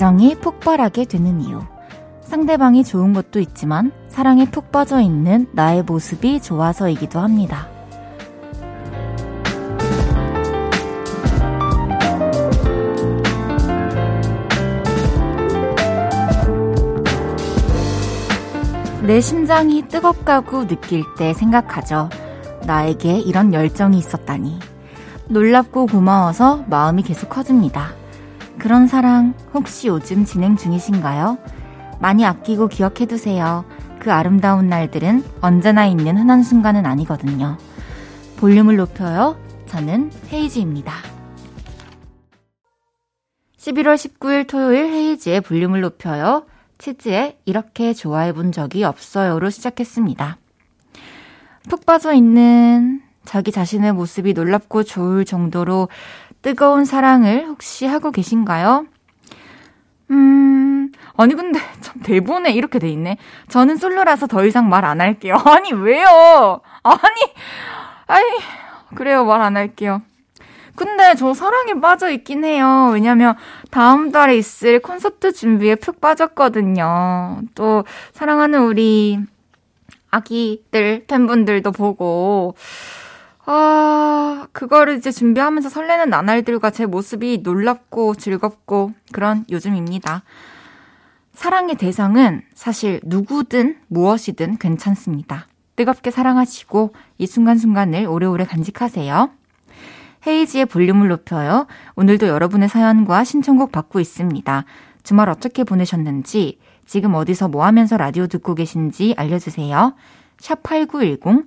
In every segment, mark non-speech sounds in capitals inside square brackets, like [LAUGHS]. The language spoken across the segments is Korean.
애정이 폭발하게 되는 이유. 상대방이 좋은 것도 있지만 사랑에 푹 빠져 있는 나의 모습이 좋아서이기도 합니다. 내 심장이 뜨겁다고 느낄 때 생각하죠. 나에게 이런 열정이 있었다니. 놀랍고 고마워서 마음이 계속 커집니다. 그런 사랑 혹시 요즘 진행 중이신가요? 많이 아끼고 기억해두세요. 그 아름다운 날들은 언제나 있는 흔한 순간은 아니거든요. 볼륨을 높여요. 저는 헤이즈입니다. 11월 19일 토요일 헤이즈의 볼륨을 높여요. 치즈에 이렇게 좋아해 본 적이 없어요로 시작했습니다. 푹 빠져 있는 자기 자신의 모습이 놀랍고 좋을 정도로 뜨거운 사랑을 혹시 하고 계신가요? 음, 아니, 근데, [LAUGHS] 참, 대본에 이렇게 돼 있네. 저는 솔로라서 더 이상 말 안 할게요. [LAUGHS] 아니, 왜요? 아니, 아니, 그래요, 말 안 할게요. 근데 저 사랑에 빠져 있긴 해요. 왜냐면 다음 달에 있을 콘서트 준비에 푹 빠졌거든요. 또 사랑하는 우리 아기들 팬분들도 보고 아, 그거를 이제 준비하면서 설레는 나날들과 제 모습이 놀랍고 즐겁고 그런 요즘입니다. 사랑의 대상은 사실 누구든 무엇이든 괜찮습니다. 뜨겁게 사랑하시고 이 순간순간을 오래오래 간직하세요. 헤이지의 볼륨을 높여요. 오늘도 여러분의 사연과 신청곡 받고 있습니다. 주말 어떻게 보내셨는지, 지금 어디서 뭐 하면서 라디오 듣고 계신지 알려주세요. 샵 8910,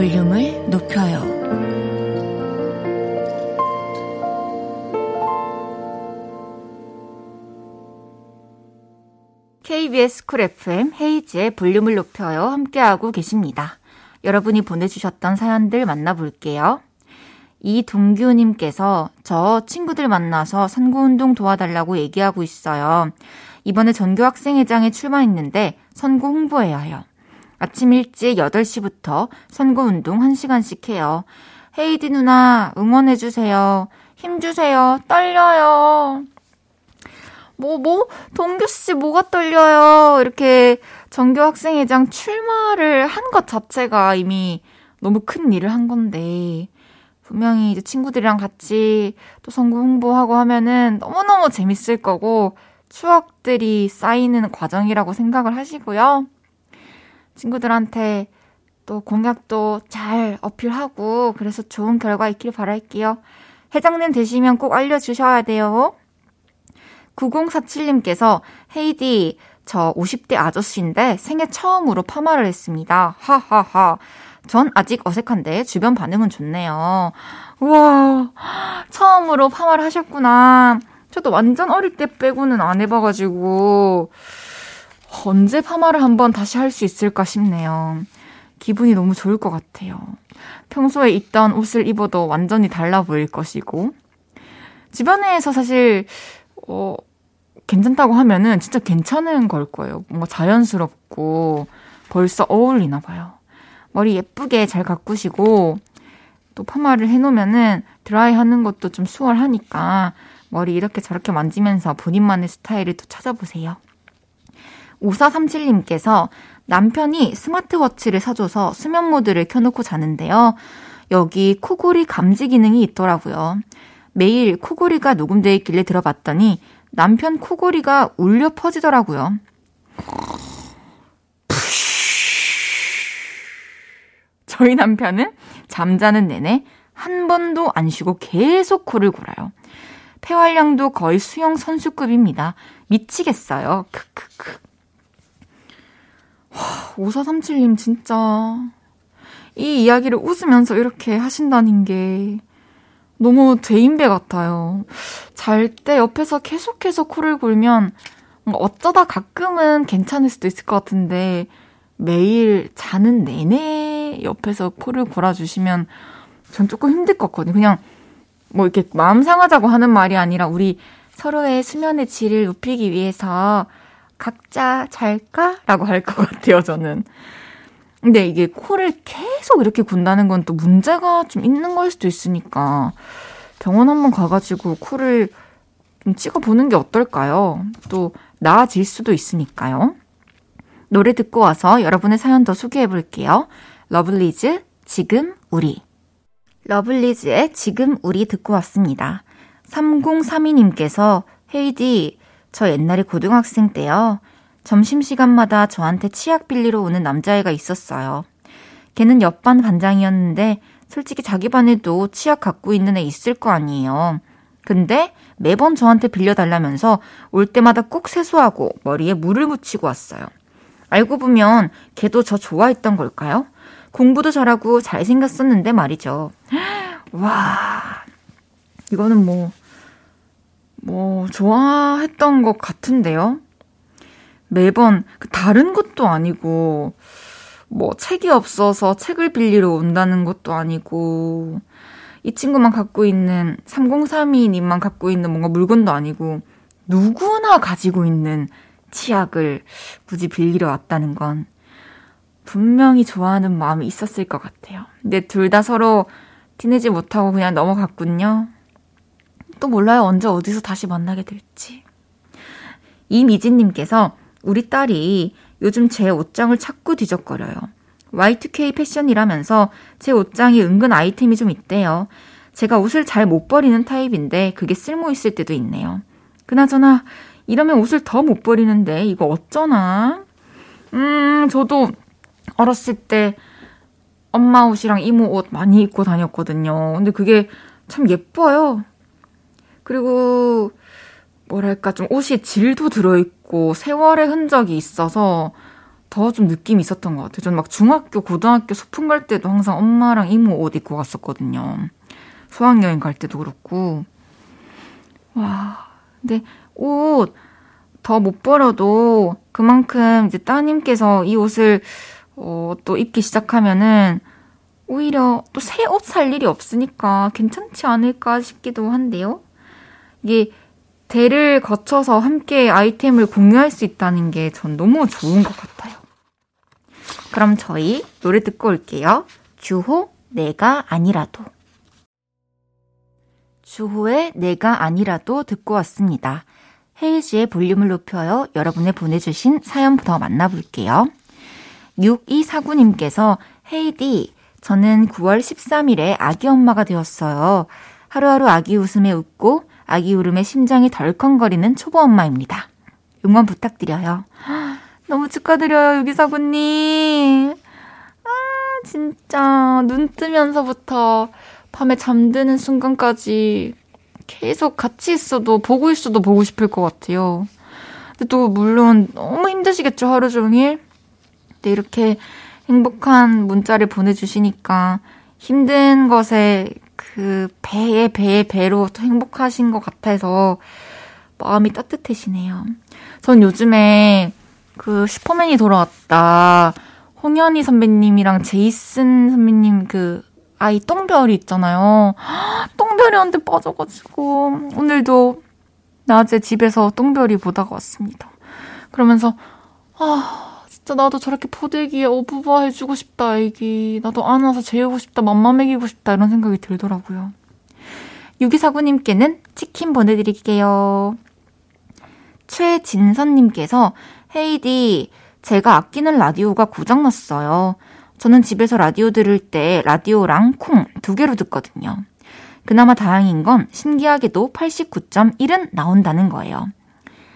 볼륨을 높여요. KBS 쿨 FM 헤이지의 볼륨을 높여요. 함께하고 계십니다. 여러분이 보내주셨던 사연들 만나볼게요. 이동규님께서 저 친구들 만나서 선거운동 도와달라고 얘기하고 있어요. 이번에 전교학생회장에 출마했는데 선거 홍보해야 해요. 아침 일찍 8시부터 선거 운동 1시간씩 해요. 헤이디 누나 응원해주세요. 힘주세요. 떨려요. 뭐, 뭐, 동규씨 뭐가 떨려요. 이렇게 전교학생회장 출마를 한 것 자체가 이미 너무 큰 일을 한 건데, 분명히 이제 친구들이랑 같이 또 선거 홍보하고 하면은 너무너무 재밌을 거고, 추억들이 쌓이는 과정이라고 생각을 하시고요. 친구들한테 또 공약도 잘 어필하고, 그래서 좋은 결과 있길 바랄게요. 회장님 되시면 꼭 알려주셔야 돼요. 9047님께서 헤이디 저 50대 아저씨인데 생애 처음으로 파마를 했습니다. 하하하. 전 아직 어색한데 주변 반응은 좋네요. 우와, 처음으로 파마를 하셨구나. 저도 완전 어릴 때 빼고는 안 해봐가지고, 언제 파마를 한번 다시 할 수 있을까 싶네요. 기분이 너무 좋을 것 같아요. 평소에 입던 옷을 입어도 완전히 달라 보일 것이고. 주변에서 사실, 어, 괜찮다고 하면은 진짜 괜찮은 걸 거예요. 뭔가 자연스럽고 벌써 어울리나 봐요. 머리 예쁘게 잘 가꾸시고 또 파마를 해놓으면은 드라이 하는 것도 좀 수월하니까 머리 이렇게 저렇게 만지면서 본인만의 스타일을 또 찾아보세요. 5437님께서 남편이 스마트워치를 사줘서 수면 모드를 켜놓고 자는데요. 여기 코골이 감지 기능이 있더라고요. 매일 코골이가 녹음되어 있길래 들어봤더니 남편 코골이가 울려 퍼지더라고요. 저희 남편은 잠자는 내내 한 번도 안 쉬고 계속 코를 골아요. 폐활량도 거의 수영 선수급입니다. 미치겠어요. 크크크. 5437님 진짜 이 이야기를 웃으면서 이렇게 하신다는 게 너무 대인배 같아요. 잘 때 옆에서 계속해서 코를 골면 어쩌다 가끔은 괜찮을 수도 있을 것 같은데 매일 자는 내내 옆에서 코를 골아주시면 전 조금 힘들 것 같거든요. 그냥 뭐 이렇게 마음 상하자고 하는 말이 아니라 우리 서로의 수면의 질을 높이기 위해서 각자 잘까? 라고 할 것 같아요, 저는. 근데 이게 코를 계속 이렇게 군다는 건 또 문제가 좀 있는 걸 수도 있으니까 병원 한번 가가지고 코를 좀 찍어보는 게 어떨까요? 또 나아질 수도 있으니까요. 노래 듣고 와서 여러분의 사연 더 소개해 볼게요. 러블리즈, 지금 우리. 러블리즈의 지금 우리 듣고 왔습니다. 3032님께서 헤이디, 저 옛날에 고등학생 때요. 점심시간마다 저한테 치약 빌리러 오는 남자애가 있었어요. 걔는 옆반 반장이었는데 솔직히 자기 반에도 치약 갖고 있는 애 있을 거 아니에요. 근데 매번 저한테 빌려달라면서 올 때마다 꼭 세수하고 머리에 물을 묻히고 왔어요. 알고 보면 걔도 저 좋아했던 걸까요? 공부도 잘하고 잘생겼었는데 말이죠. [GASPS] 와, 이거는 뭐, 뭐, 좋아했던 것 같은데요? 매번, 그 다른 것도 아니고, 뭐, 책이 없어서 책을 빌리러 온다는 것도 아니고, 이 친구만 갖고 있는, 3032님만 갖고 있는 뭔가 물건도 아니고, 누구나 가지고 있는 치약을 굳이 빌리러 왔다는 건, 분명히 좋아하는 마음이 있었을 것 같아요. 근데 둘 다 서로 티내지 못하고 그냥 넘어갔군요. 또 몰라요. 언제 어디서 다시 만나게 될지. 이미진님께서 우리 딸이 요즘 제 옷장을 찾고 뒤적거려요. Y2K 패션이라면서 제 옷장에 은근 아이템이 좀 있대요. 제가 옷을 잘 못 버리는 타입인데 그게 쓸모 있을 때도 있네요. 그나저나 이러면 옷을 더 못 버리는데 이거 어쩌나? 음, 저도 어렸을 때 엄마 옷이랑 이모 옷 많이 입고 다녔거든요. 근데 그게 참 예뻐요. 그리고 뭐랄까 좀 옷이 질도 들어있고 세월의 흔적이 있어서 더 좀 느낌이 있었던 것 같아요. 저는 막 중학교, 고등학교 소풍 갈 때도 항상 엄마랑 이모 옷 입고 갔었거든요. 수학여행 갈 때도 그렇고. 와, 근데 옷 더못 버려도 그만큼 이제 따님께서 이 옷을 어, 또 입기 시작하면은 오히려 또 새 옷 살 일이 없으니까 괜찮지 않을까 싶기도 한데요. 이게 대를 거쳐서 함께 아이템을 공유할 수 있다는 게 전 너무 좋은 것 같아요. 그럼 저희 노래 듣고 올게요. 주호, 내가 아니라도. 주호의 내가 아니라도 듣고 왔습니다. 헤이지의 볼륨을 높여요. 여러분의 보내주신 사연 부터 만나볼게요. 6249님께서 헤이디, 저는 9월 13일에 아기 엄마가 되었어요. 하루하루 아기 웃음에 웃고 아기 울음에 심장이 덜컹거리는 초보 엄마입니다. 응원 부탁드려요. [GASPS] 너무 축하드려요, 유기사구님. 아, 진짜 눈 뜨면서부터 밤에 잠드는 순간까지 계속 같이 있어도 보고 있어도 보고 싶을 것 같아요. 근데 또 물론 너무 힘드시겠죠, 하루 종일. 근데 이렇게 행복한 문자를 보내주시니까 힘든 것에 그 배에 배에 배로 더 행복하신 것 같아서 마음이 따뜻해지네요. 전 요즘에 그 슈퍼맨이 돌아왔다. 홍현희 선배님이랑 제이슨 선배님 그 아이 똥별이 있잖아요. 똥별이한테 빠져가지고 오늘도 낮에 집에서 똥별이 보다가 왔습니다. 그러면서 아 진짜 나도 저렇게 포대기에 어부바 해주고 싶다, 애기. 나도 안아서 재우고 싶다, 맘마 먹이고 싶다, 이런 생각이 들더라고요. 6249님께는 치킨 보내드릴게요. 최진선님께서, 헤이디, 제가 아끼는 라디오가 고장났어요. 저는 집에서 라디오 들을 때 라디오랑 콩 두 개로 듣거든요. 그나마 다행인 건 신기하게도 89.1은 나온다는 거예요.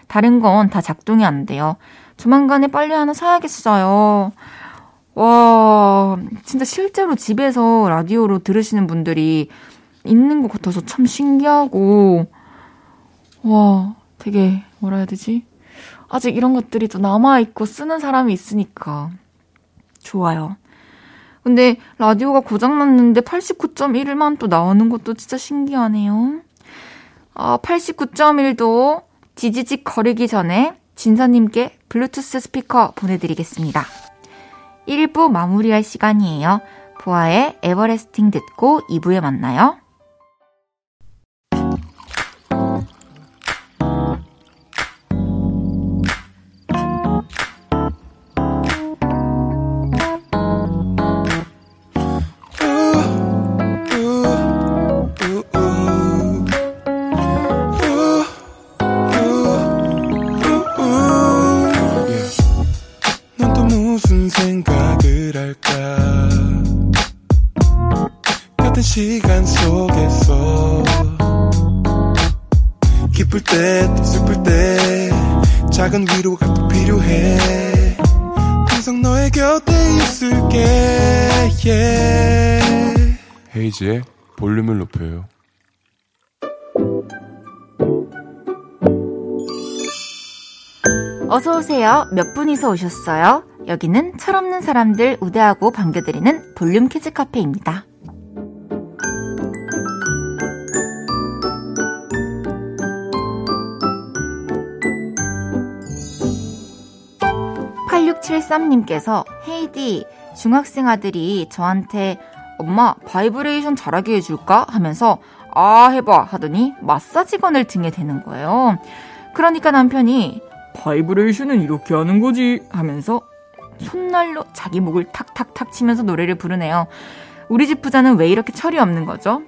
다른 건 다 작동이 안 돼요. 조만간에 빨리 하나 사야겠어요. 와, 진짜 실제로 집에서 라디오로 들으시는 분들이 있는 것 같아서 참 신기하고, 와, 되게, 뭐라 해야 되지? 아직 이런 것들이 또 남아있고 쓰는 사람이 있으니까. 좋아요. 근데 라디오가 고장났는데 89.1만 또 나오는 것도 진짜 신기하네요. 어, 89.1도 지지직 거리기 전에 진서님께 블루투스 스피커 보내드리겠습니다. 1부 마무리할 시간이에요. 보아의 에버레스팅 듣고 2부에 만나요. 헤이즈의 볼륨을 높여요. 어서 오세요. 몇 분이서 오셨어요? 여기는 철없는 사람들 우대하고 반겨드리는 볼륨 키즈 카페입니다. 8673님께서 헤이디 중학생 아들이 저한테 엄마 바이브레이션 잘하게 해줄까 하면서 아 해봐 하더니 마사지건을 등에 대는 거예요. 그러니까 남편이 바이브레이션은 이렇게 하는 거지 하면서 손날로 자기 목을 탁탁탁 치면서 노래를 부르네요. 우리 집 부자는 왜 이렇게 철이 없는 거죠?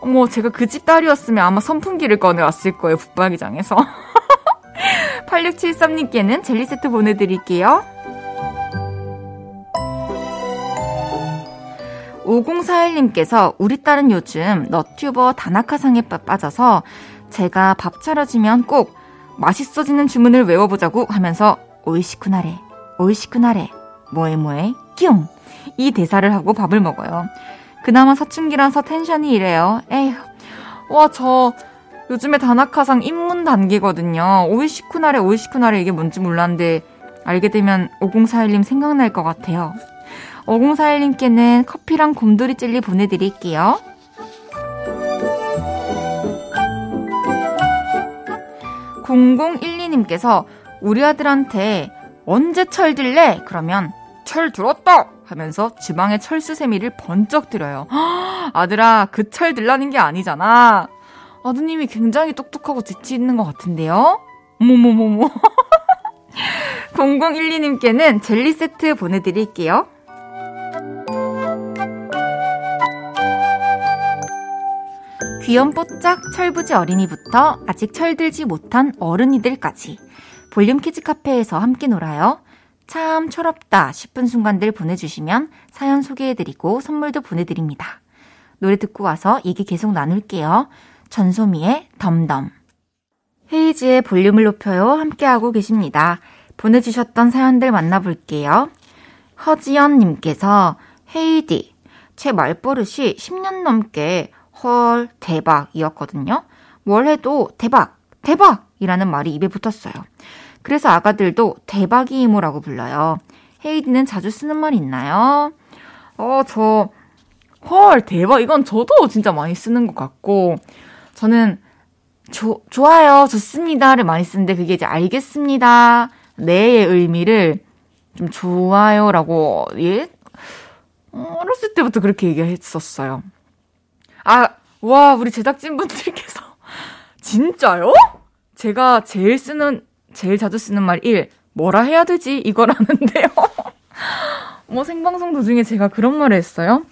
어머 제가 그 집 딸이었으면 아마 선풍기를 꺼내왔을 거예요 붙박이장에서 [LAUGHS] 8673님께는 젤리 세트 보내드릴게요. 5041님께서 우리 딸은 요즘 너튜버 다나카상에 빠져서 제가 밥 차려주면 꼭 맛있어지는 주문을 외워보자고 하면서 오이시쿠나레, 오이시쿠나레, 뭐에 뭐에, 끼용! 이 대사를 하고 밥을 먹어요. 그나마 사춘기라서 텐션이 이래요. 에휴. 와, 저 요즘에 다나카상 입문 단계거든요. 오이시쿠나레, 오이시쿠나레 이게 뭔지 몰랐는데 알게 되면 5041님 생각날 것 같아요. 5041님께는 커피랑 곰돌이 젤리 보내드릴게요. 0012님께서 우리 아들한테 언제 철 들래? 그러면 철 들었다! 하면서 주방에 철수세미를 번쩍 들어요. 아들아, 그 철 들라는 게 아니잖아. 아드님이 굉장히 똑똑하고 재치 있는 것 같은데요? 어머머머머. 0012님께는 젤리 세트 보내드릴게요. 귀염뽀짝 철부지 어린이부터 아직 철들지 못한 어른이들까지 볼륨 키즈 카페에서 함께 놀아요. 참 철없다 싶은 순간들 보내주시면 사연 소개해드리고 선물도 보내드립니다. 노래 듣고 와서 얘기 계속 나눌게요. 전소미의 DUMB DUMB. 헤이지의 볼륨을 높여요. 함께하고 계십니다. 보내주셨던 사연들 만나볼게요. 허지연님께서 헤이디, 제 말버릇이 10년 넘게 헐, 대박이었거든요. 뭘 해도 대박, 대박이라는 말이 입에 붙었어요. 그래서 아가들도 대박이 이모라고 불러요. 헤이디는 자주 쓰는 말 있나요? 어, 저, 헐, 대박. 이건 저도 진짜 많이 쓰는 것 같고, 저는, 조, 좋아요, 좋습니다를 많이 쓰는데, 그게 이제 알겠습니다. 네의 의미를 좀 좋아요라고, 예? 어, 어렸을 때부터 그렇게 얘기했었어요. 아, 와, 우리 제작진분들께서. [LAUGHS] 진짜요? 제가 제일 쓰는, 제일 자주 쓰는 말 1. 뭐라 해야 되지? 이거라는데요. [LAUGHS] 뭐 생방송 도중에 제가 그런 말을 했어요.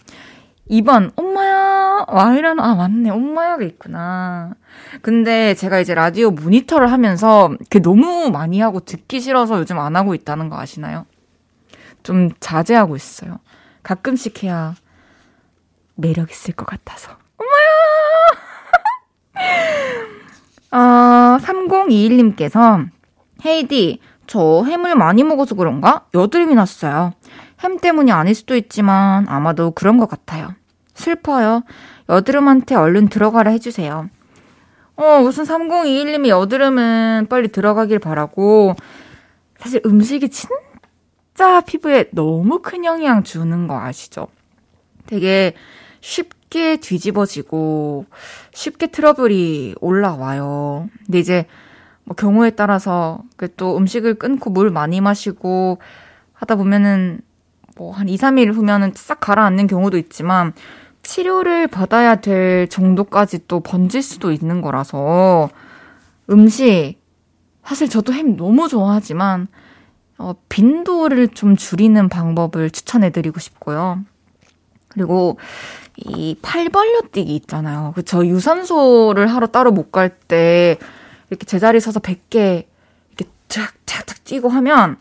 2번, 엄마야. 와, 이런, 아, 맞네. 엄마야가 있구나. 근데 제가 이제 라디오 모니터를 하면서 그 너무 많이 하고 듣기 싫어서 요즘 안 하고 있다는 거 아시나요? 좀 자제하고 있어요. 가끔씩 해야 매력 있을 것 같아서. 어, 3021님께서 헤이디, 저 햄을 많이 먹어서 그런가? 여드름이 났어요. 햄 때문이 아닐 수도 있지만 아마도 그런 것 같아요. 슬퍼요. 여드름한테 얼른 들어가라 해주세요. 어, 무슨 3021님이 여드름은 빨리 들어가길 바라고. 사실 음식이 진짜 피부에 너무 큰 영향 주는 거 아시죠? 되게 쉽게 뒤집어지고 쉽게 트러블이 올라와요. 근데 이제 뭐 경우에 따라서 그또 음식을 끊고 물 많이 마시고 하다 보면은 뭐 한 2, 3일 후면은 싹 가라앉는 경우도 있지만 치료를 받아야 될 정도까지 또 번질 수도 있는 거라서 음식 사실 저도 햄 너무 좋아하지만 어, 빈도를 좀 줄이는 방법을 추천해드리고 싶고요. 그리고 이 팔 벌려뛰기 있잖아요. 그쵸. 유산소를 하러 따로 못 갈 때 이렇게 제자리 서서 100개 이렇게 쫙쫙쫙 뛰고 하면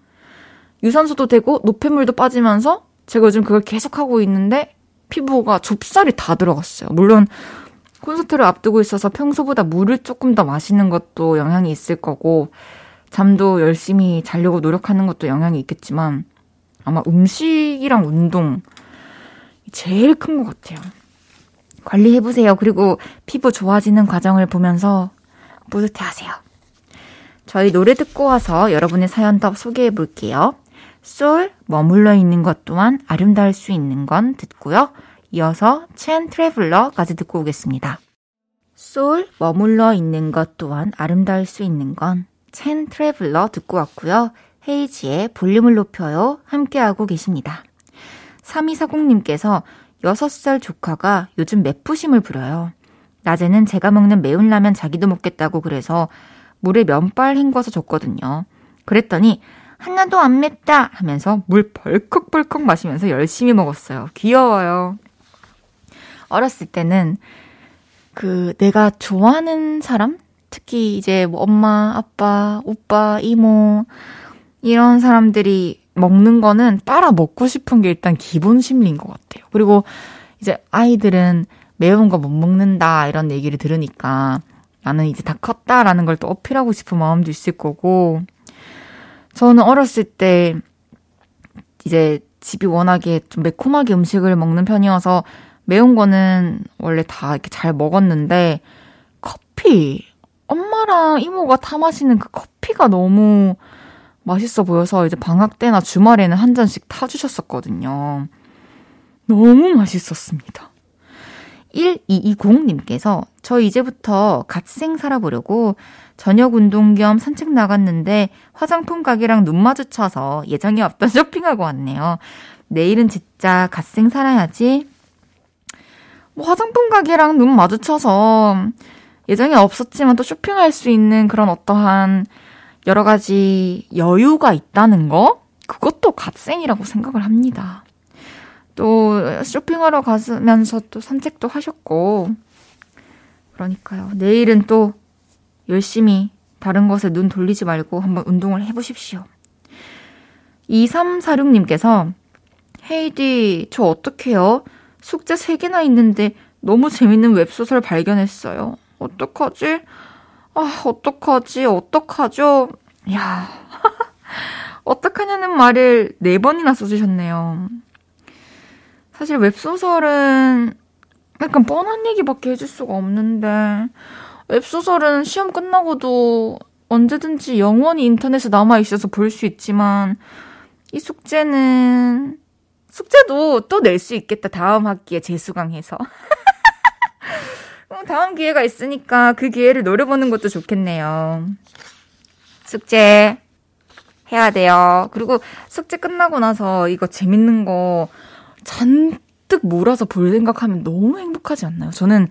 유산소도 되고 노폐물도 빠지면서 제가 요즘 그걸 계속 하고 있는데 피부가 좁쌀이 다 들어갔어요. 물론 콘서트를 앞두고 있어서 평소보다 물을 조금 더 마시는 것도 영향이 있을 거고 잠도 열심히 자려고 노력하는 것도 영향이 있겠지만 아마 음식이랑 운동 제일 큰 것 같아요. 관리해보세요. 그리고 피부 좋아지는 과정을 보면서 뿌듯해 하세요. 저희 노래 듣고 와서 여러분의 사연 더 소개해 볼게요. 솔, 머물러 있는 것 또한 아름다울 수 있는 건 듣고요. 이어서 첸 트래블러까지 듣고 오겠습니다. 솔, 머물러 있는 것 또한 아름다울 수 있는 건 첸 트래블러 듣고 왔고요. 헤이지의 볼륨을 높여요. 함께하고 계십니다. 3240님께서 6살 조카가 요즘 맵부심을 부려요. 낮에는 제가 먹는 매운 라면 자기도 먹겠다고 그래서 물에 면발 헹궈서 줬거든요. 그랬더니 하나도 안 맵다 하면서 물 벌컥벌컥 마시면서 열심히 먹었어요. 귀여워요. 어렸을 때는 그 내가 좋아하는 사람? 특히 이제 뭐 엄마, 아빠, 오빠, 이모 이런 사람들이 먹는 거는 따라 먹고 싶은 게 일단 기본 심리인 것 같아요. 그리고 이제 아이들은 매운 거 못 먹는다 이런 얘기를 들으니까 나는 이제 다 컸다라는 걸 또 어필하고 싶은 마음도 있을 거고 저는 어렸을 때 이제 집이 워낙에 좀 매콤하게 음식을 먹는 편이어서 매운 거는 원래 다 이렇게 잘 먹었는데 커피 엄마랑 이모가 타 마시는 그 커피가 너무 맛있어 보여서 이제 방학 때나 주말에는 한 잔씩 타주셨었거든요. 너무 맛있었습니다. 1220님께서 저 이제부터 갓생 살아보려고 저녁 운동 겸 산책 나갔는데 화장품 가게랑 눈 마주쳐서 예정이 없던 [LAUGHS] 쇼핑하고 왔네요. 내일은 진짜 갓생 살아야지. 뭐 화장품 가게랑 눈 마주쳐서 예정이 없었지만 또 쇼핑할 수 있는 그런 어떠한 여러 가지 여유가 있다는 거? 그것도 갓생이라고 생각을 합니다. 또 쇼핑하러 가면서 또 산책도 하셨고, 그러니까요. 내일은 또 열심히 다른 것에 눈 돌리지 말고 한번 운동을 해보십시오. 2346님께서, 헤이디, 저 어떡해요? 숙제 3개나 있는데 너무 재밌는 웹소설 발견했어요. 어떡하지? 아, 어떡하지? 어떡하죠? 야 [LAUGHS] 어떡하냐는 말을 네 번이나 써주셨네요. 사실 웹소설은 약간 뻔한 얘기밖에 해줄 수가 없는데, 웹소설은 시험 끝나고도 언제든지 영원히 인터넷에 남아있어서 볼 수 있지만, 이 숙제는, 숙제도 또 낼 수 있겠다. 다음 학기에 재수강해서. [LAUGHS] 다음 기회가 있으니까 그 기회를 노려보는 것도 좋겠네요. 숙제 해야 돼요. 그리고 숙제 끝나고 나서 이거 재밌는 거 잔뜩 몰아서 볼 생각하면 너무 행복하지 않나요? 저는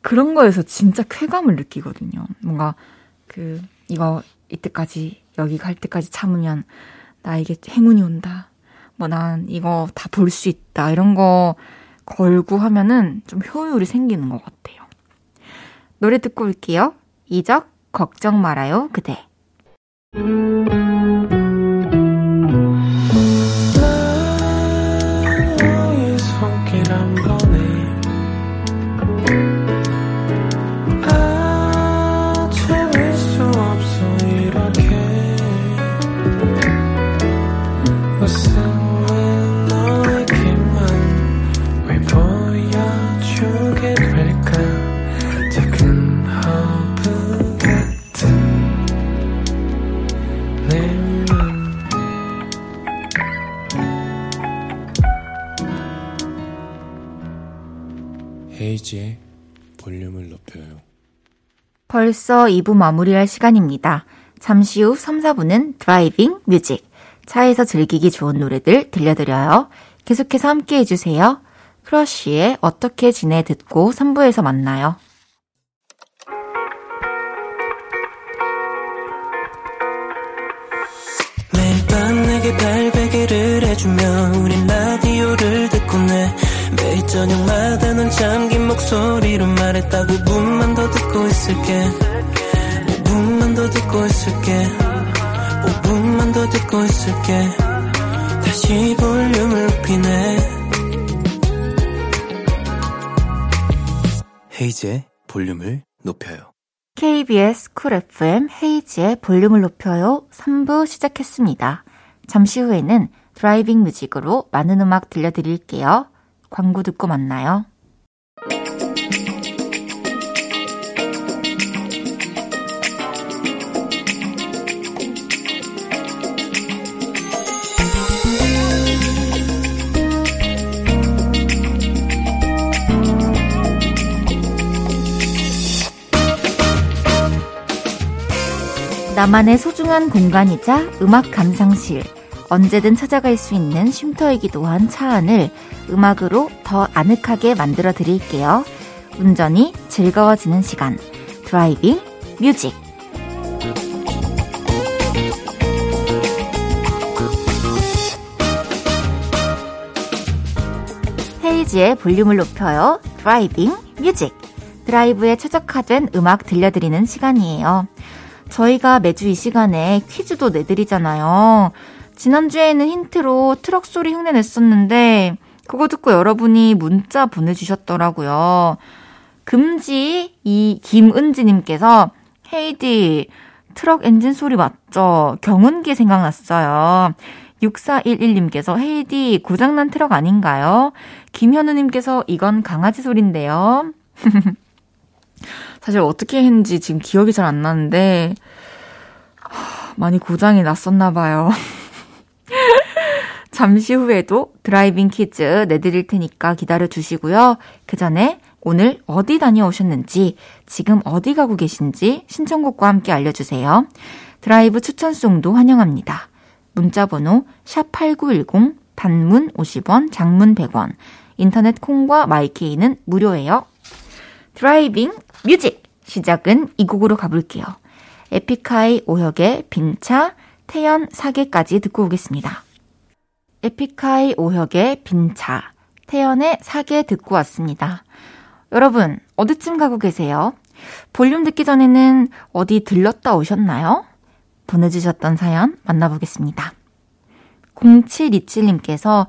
그런 거에서 진짜 쾌감을 느끼거든요. 뭔가 그 이거 이때까지 여기 갈 때까지 참으면 나에게 행운이 온다. 뭐 난 이거 다 볼 수 있다. 이런 거 걸고 하면은 좀 효율이 생기는 것 같아요. 노래 듣고 올게요. 이적, 걱정 말아요, 그대. 헤이즈의 볼륨을 높여요. 벌써 2부 마무리할 시간입니다. 잠시 후 3, 4부는 driving music. 차에서 즐기기 좋은 노래들 들려드려요. 계속해서 함께 해주세요. 크러쉬의 어떻게 지내 듣고 3부에서 만나요. 매일 밤 내게 팔베개를 해주며 우린 라디오를 매일 저녁마다 넌 잠긴 목소리로 말했다 5분만 더 듣고 있을게. 5분만 더 듣고 있을게. 5분만 더 듣고 있을게. 다시 볼륨을 높이네. 헤이즈의 볼륨을 높여요. KBS 쿨 FM 헤이즈의 볼륨을 높여요. 3부 시작했습니다. 잠시 후에는 드라이빙 뮤직으로 많은 음악 들려드릴게요. 광고 듣고 만나요. 나만의 소중한 공간이자 음악 감상실. 언제든 찾아갈 수 있는 쉼터이기도 한 차 안을 음악으로 더 아늑하게 만들어 드릴게요. 운전이 즐거워지는 시간. driving music. 헤이즈의 볼륨을 높여요. driving music. 드라이브에 최적화된 음악 들려드리는 시간이에요. 저희가 매주 이 시간에 퀴즈도 내드리잖아요. 지난주에는 힌트로 트럭 소리 흉내 냈었는데, 그거 듣고 여러분이 문자 보내주셨더라고요. 금지 이 김은지님께서 헤이디 트럭 엔진 소리 맞죠? 경운기 생각났어요. 6411님께서 헤이디 고장난 트럭 아닌가요? 김현우님께서 이건 강아지 소린데요. [LAUGHS] 사실 어떻게 했는지 지금 기억이 잘 안 나는데 많이 고장이 났었나 봐요. [LAUGHS] 잠시 후에도 driving 퀴즈 내드릴 테니까 기다려 주시고요. 그 전에 오늘 어디 다녀오셨는지, 지금 어디 가고 계신지 신청곡과 함께 알려주세요. 드라이브 추천송도 환영합니다. 문자번호 샵8910, 단문 50원, 장문 100원, 인터넷 콩과 마이케이는 무료예요. driving music! 시작은 이 곡으로 가볼게요. 에픽하이 오혁의 빈차, 태연 사계까지 듣고 오겠습니다. 에픽하이 오혁의 빈차, 태연의 사계 듣고 왔습니다. 여러분, 어디쯤 가고 계세요? 볼륨 듣기 전에는 어디 들렀다 오셨나요? 보내주셨던 사연 만나보겠습니다. 0727님께서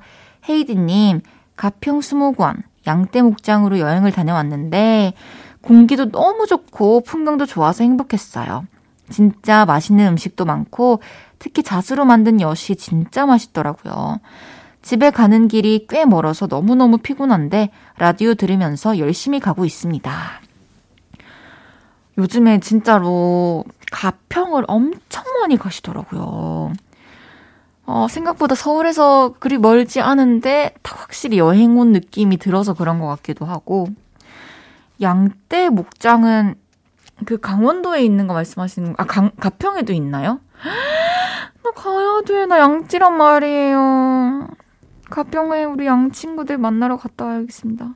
헤이디님, 가평 수목원, 양떼 목장으로 여행을 다녀왔는데, 공기도 너무 좋고 풍경도 좋아서 행복했어요. 진짜 맛있는 음식도 많고 특히 잣으로 만든 엿이 진짜 맛있더라고요. 집에 가는 길이 꽤 멀어서 너무너무 피곤한데 라디오 들으면서 열심히 가고 있습니다. 요즘에 진짜로 가평을 엄청 많이 가시더라고요. 어, 생각보다 서울에서 그리 멀지 않은데 확실히 여행 온 느낌이 들어서 그런 것 같기도 하고 양떼 목장은 그 강원도에 있는 거 말씀하시는 거, 아, 강, 가평에도 있나요? 나 가야 돼. 나 양찌란 말이에요. 가평에 우리 양 친구들 만나러 갔다 와야겠습니다.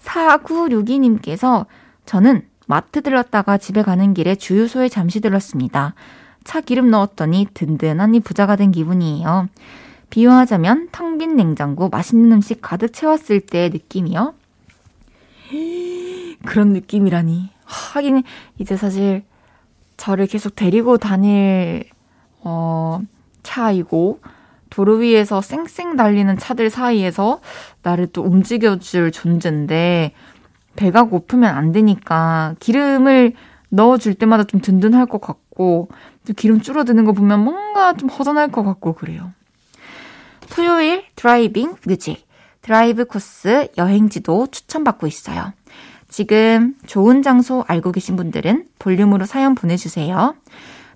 4962님께서 저는 마트 들렀다가 집에 가는 길에 주유소에 잠시 들렀습니다. 차 기름 넣었더니 든든하니 부자가 된 기분이에요. 비유하자면 텅 빈 냉장고 맛있는 음식 가득 채웠을 때의 느낌이요. [GASPS] 그런 느낌이라니. 하긴 이제 사실 저를 계속 데리고 다닐 어 차이고 도로 위에서 쌩쌩 달리는 차들 사이에서 나를 또 움직여줄 존재인데 배가 고프면 안 되니까 기름을 넣어줄 때마다 좀 든든할 것 같고 또 기름 줄어드는 거 보면 뭔가 좀 허전할 것 같고 그래요. 토요일 driving music 드라이브 코스 여행지도 추천받고 있어요. 지금 좋은 장소 알고 계신 분들은 볼륨으로 사연 보내주세요.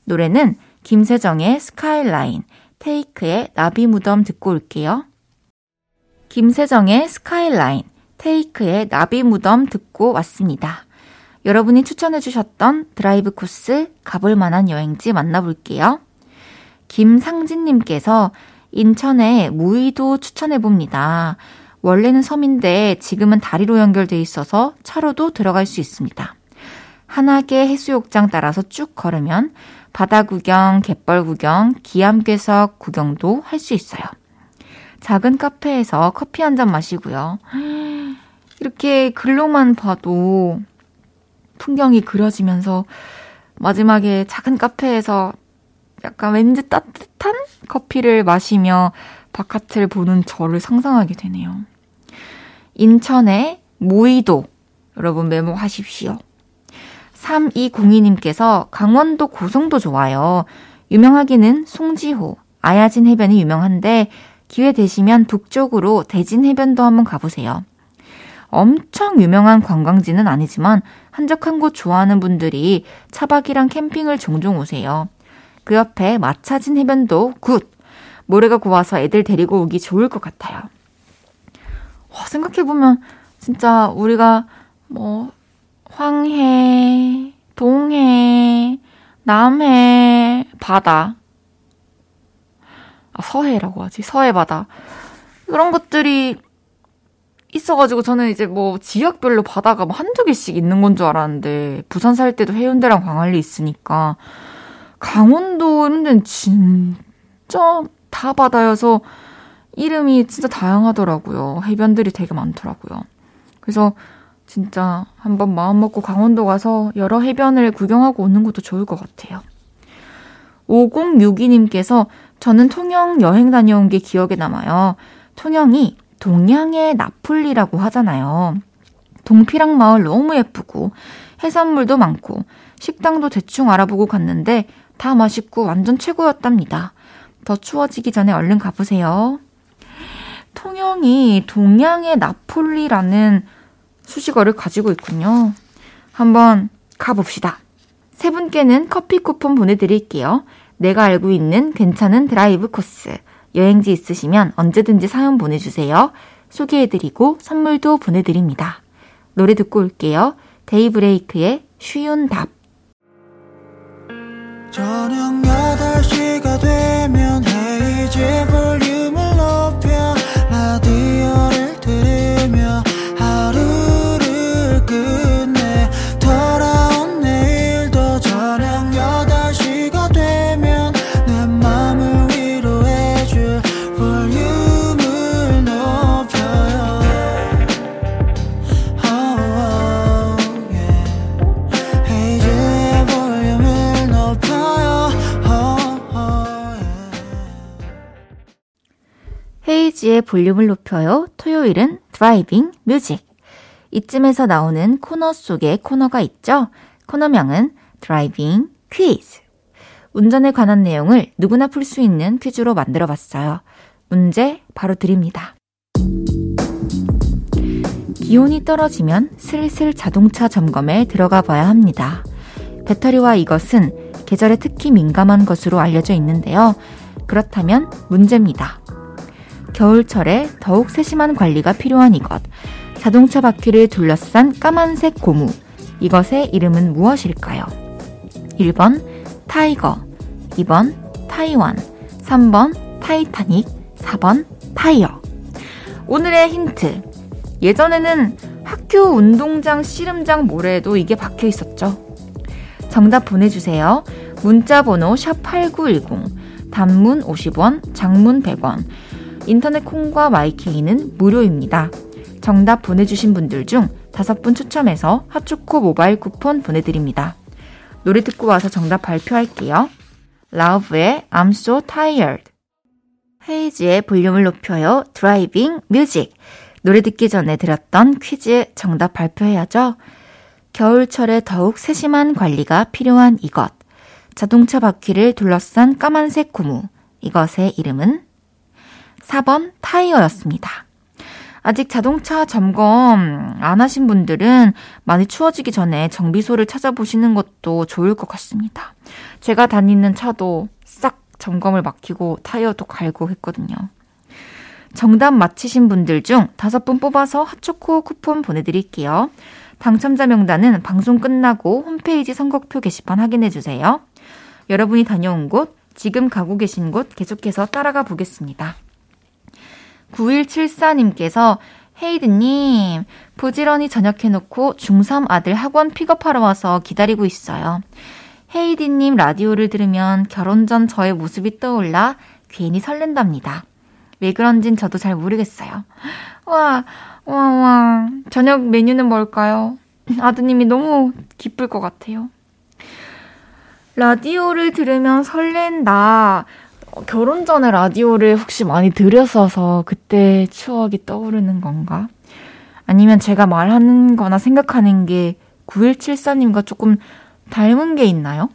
노래는 김세정의 스카이라인, 테이크의 나비 무덤 듣고 올게요. 김세정의 스카이라인, 테이크의 나비 무덤 듣고 왔습니다. 여러분이 추천해주셨던 드라이브 코스 가볼 만한 여행지 만나볼게요. 김상진님께서 인천에 무의도 추천해봅니다. 원래는 섬인데 지금은 다리로 연결돼 있어서 차로도 들어갈 수 있습니다. 하나개 해수욕장 따라서 쭉 걸으면 바다 구경, 갯벌 구경, 기암괴석 구경도 할 수 있어요. 작은 카페에서 커피 한 잔 마시고요. 이렇게 글로만 봐도 풍경이 그려지면서 마지막에 작은 카페에서 약간 왠지 따뜻한 커피를 마시며 바깥을 보는 저를 상상하게 되네요. 인천의 모이도 여러분 메모하십시오. 3202님께서 강원도 고성도 좋아요. 유명하기는 송지호, 아야진 해변이 유명한데 기회 되시면 북쪽으로 대진 해변도 한번 가보세요. 엄청 유명한 관광지는 아니지만 한적한 곳 좋아하는 분들이 차박이랑 캠핑을 종종 오세요. 그 옆에 마차진 해변도 good! 모래가 고와서 애들 데리고 오기 좋을 것 같아요. 와, 생각해보면 진짜 우리가 뭐 황해, 동해, 남해, 바다. 아, 서해라고 하지. 서해 바다. 그런 것들이 있어가지고 저는 이제 뭐 지역별로 바다가 뭐 한두 개씩 있는 건 줄 알았는데 부산 살 때도 해운대랑 광안리 있으니까 강원도 이런 데는 진짜 다 바다여서 이름이 진짜 다양하더라고요. 해변들이 되게 많더라고요. 그래서 진짜 한번 마음 먹고 강원도 가서 여러 해변을 구경하고 오는 것도 좋을 것 같아요. 5062님께서 저는 통영 여행 다녀온 게 기억에 남아요. 통영이 동양의 나폴리라고 하잖아요. 동피랑 마을 너무 예쁘고 해산물도 많고 식당도 대충 알아보고 갔는데 다 맛있고 완전 최고였답니다. 더 추워지기 전에 얼른 가보세요. 통영이 동양의 나폴리라는 수식어를 가지고 있군요. 한번 가봅시다. 세 분께는 커피 쿠폰 보내드릴게요. 내가 알고 있는 괜찮은 드라이브 코스. 여행지 있으시면 언제든지 사연 보내주세요. 소개해드리고 선물도 보내드립니다. 노래 듣고 올게요. 데이브레이크의 쉬운 답. 저녁 8시가 되면 헤이즈 볼륨을 높여 헤이즈의 볼륨을 높여요. 토요일은 driving music. 이쯤에서 나오는 코너 속에 코너가 있죠. 코너명은 driving 퀴즈. 운전에 관한 내용을 누구나 풀 수 있는 퀴즈로 만들어 봤어요. 문제 바로 드립니다. 기온이 떨어지면 슬슬 자동차 점검에 들어가 봐야 합니다. 배터리와 이것은 계절에 특히 민감한 것으로 알려져 있는데요. 그렇다면 문제입니다. 겨울철에 더욱 세심한 관리가 필요한 이것. 자동차 바퀴를 둘러싼 까만색 고무. 이것의 이름은 무엇일까요? 1번 tiger, 2번 타이완, 3번 타이타닉, 4번 타이어. 오늘의 힌트. 예전에는 학교 운동장 씨름장 모래에도 이게 박혀 있었죠. 정답 보내주세요. 문자 번호 샵8910, 단문 50원, 장문 100원, 인터넷 콩과 마이케이는 무료입니다. 정답 보내주신 분들 중 다섯 분 추첨해서 핫초코 모바일 쿠폰 보내드립니다. 노래 듣고 와서 정답 발표할게요. 라우브의 I'm so tired. 헤이즈의 볼륨을 높여요. driving music. 노래 듣기 전에 들었던 퀴즈 정답 발표해야죠. 겨울철에 더욱 세심한 관리가 필요한 이것. 자동차 바퀴를 둘러싼 까만색 고무. 이것의 이름은 4번 타이어였습니다. 아직 자동차 점검 안 하신 분들은 많이 추워지기 전에 정비소를 찾아보시는 것도 좋을 것 같습니다. 제가 다니는 차도 싹 점검을 맡기고 타이어도 갈고 했거든요. 정답 맞히신 분들 중 다섯 분 뽑아서 핫초코 쿠폰 보내드릴게요. 당첨자 명단은 방송 끝나고 홈페이지 선곡표 게시판 확인해주세요. 여러분이 다녀온 곳, 지금 가고 계신 곳 계속해서 따라가 보겠습니다. 9174님께서 헤이드님, 부지런히 저녁해놓고 중3 아들 학원 픽업하러 와서 기다리고 있어요. 헤이디님 라디오를 들으면 결혼 전 저의 모습이 떠올라 괜히 설렌답니다. 왜 그런진 저도 잘 모르겠어요. 와, 와, 와. 저녁 메뉴는 뭘까요? 아드님이 너무 기쁠 것 같아요. 라디오를 들으면 설렌다. 결혼 전에 라디오를 혹시 많이 들였어서 그때 추억이 떠오르는 건가? 아니면 제가 말하는 거나 생각하는 게 9174님과 조금 닮은 게 있나요?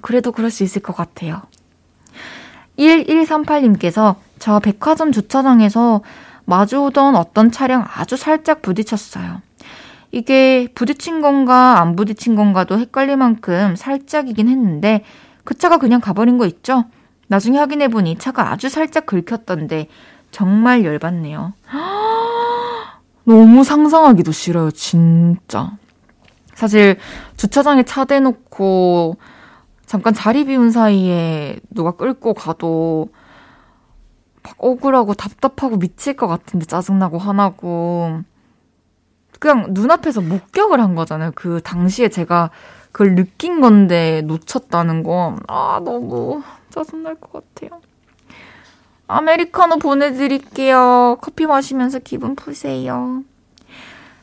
그래도 그럴 수 있을 것 같아요. 1138님께서 저 백화점 주차장에서 마주오던 어떤 차량 아주 살짝 부딪혔어요. 이게 부딪힌 건가 안 부딪힌 건가도 헷갈릴 만큼 살짝이긴 했는데 그 차가 그냥 가버린 거 있죠? 나중에 확인해보니 차가 아주 살짝 긁혔던데 정말 열받네요. [GASPS] 너무 상상하기도 싫어요, 진짜. 사실 주차장에 차 대놓고 잠깐 자리 비운 사이에 누가 끌고 가도 막 억울하고 답답하고 미칠 것 같은데 짜증나고 화나고 그냥 눈앞에서 목격을 한 거잖아요. 그 당시에 제가 그걸 느낀 건데 놓쳤다는 거. 아, 너무 짜증날 것 같아요. 아메리카노 보내드릴게요. 커피 마시면서 기분 푸세요.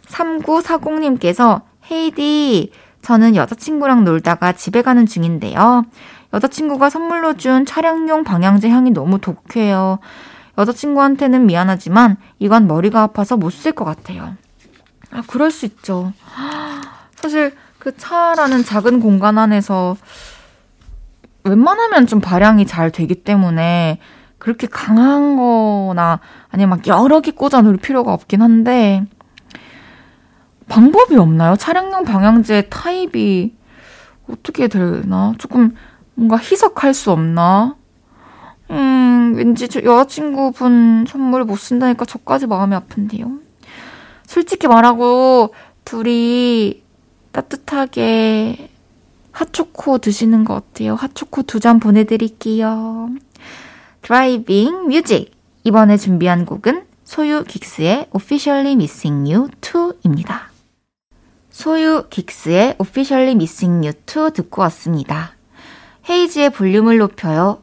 3940님께서 헤이디, 저는 여자친구랑 놀다가 집에 가는 중인데요. 여자친구가 선물로 준 차량용 방향제 향이 너무 독해요. 여자친구한테는 미안하지만 이건 머리가 아파서 못 쓸 것 같아요. 아, 그럴 수 있죠. [GASPS] 사실 그 차라는 작은 공간 안에서 웬만하면 좀 발향이 잘 되기 때문에 그렇게 강한 거나 아니면 막 여러 개 꽂아 놓을 필요가 없긴 한데 방법이 없나요? 차량용 방향제 타입이 어떻게 되나? 조금 뭔가 희석할 수 없나? 음, 왠지 저 여자친구분 선물 못 쓴다니까 저까지 마음이 아픈데요. 솔직히 말하고 둘이 따뜻하게 핫초코 드시는 거 어때요? 핫초코 두 잔 보내드릴게요. driving music. 이번에 준비한 곡은 소유 긱스의 Officially Missing You Too입니다. 소유 긱스의 Officially Missing You 2 듣고 왔습니다. 헤이즈의 볼륨을 높여요.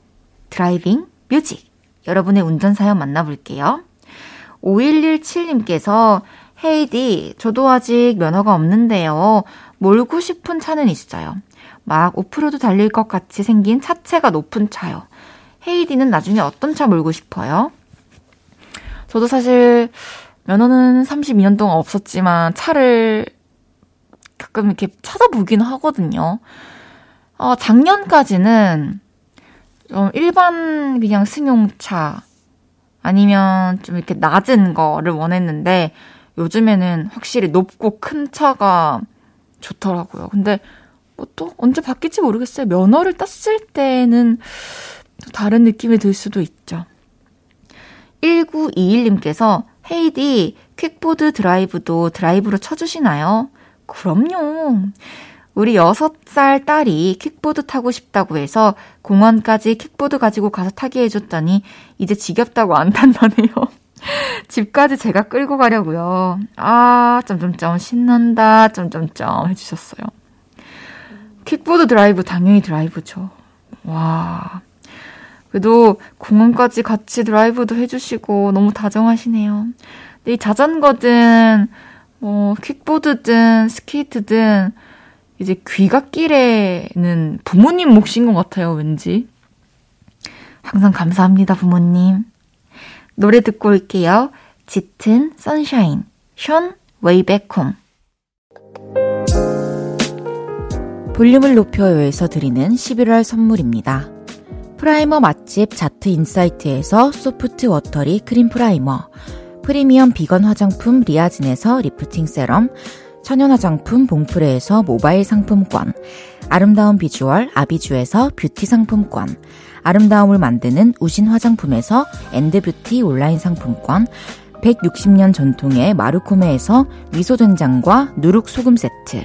driving music. 여러분의 운전사연 만나볼게요. 5117님께서 헤이디, 저도 아직 면허가 없는데요. 몰고 싶은 차는 있어요. 막 오프로드 달릴 것 같이 생긴 차체가 높은 차요. 헤이디는 나중에 어떤 차 몰고 싶어요? 저도 사실 면허는 32년 동안 없었지만 차를 가끔 이렇게 찾아보긴 하거든요. 어, 작년까지는 좀 일반 그냥 승용차 아니면 좀 이렇게 낮은 거를 원했는데 요즘에는 확실히 높고 큰 차가 좋더라고요. 근데 뭐 또 언제 바뀔지 모르겠어요. 면허를 땄을 때는 또 다른 느낌이 들 수도 있죠. 1921님께서 헤이디 퀵보드 드라이브도 드라이브로 쳐주시나요? 그럼요. 우리 6살 딸이 킥보드 타고 싶다고 해서 공원까지 킥보드 가지고 가서 타게 해줬더니 이제 지겹다고 안 탄다네요. [LAUGHS] 집까지 제가 끌고 가려고요. 아, 점점점 신난다. 점점점 해주셨어요. 킥보드 드라이브 당연히 드라이브죠. 와. 그래도 공원까지 같이 드라이브도 해주시고 너무 다정하시네요. 근데 이 자전거든 뭐 킥보드든 스케이트든 이제 귀갓길에는 부모님 몫인 것 같아요, 왠지. 항상 감사합니다, 부모님. 노래 듣고 올게요. 짙은 sunshine, 숀 way back home. 볼륨을 높여요에서 드리는 11월 선물입니다. primer 맛집 자트 인사이트에서 soft watery cream primer, 프리미엄 비건 화장품 리아진에서 lifting serum, 천연 화장품 봉프레에서 모바일 상품권, 아름다운 비주얼 아비주에서 뷰티 상품권, 아름다움을 만드는 우신 화장품에서 엔드뷰티 온라인 상품권, 160년 전통의 마르코메에서 미소된장과 누룩소금 세트,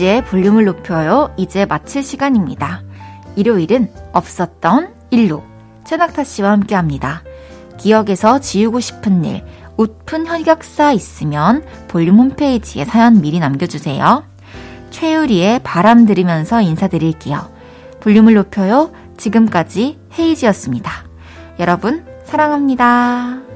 헤이지의 볼륨을 높여요. 이제 마칠 시간입니다. 일요일은 없었던 일로 최낙타 씨와 함께 합니다. 기억에서 지우고 싶은 일, 웃픈 혈격사 있으면 볼륨 홈페이지에 사연 미리 남겨주세요. 최유리의 바람 들으면서 인사드릴게요. 볼륨을 높여요. 지금까지 헤이지였습니다. 여러분, 사랑합니다.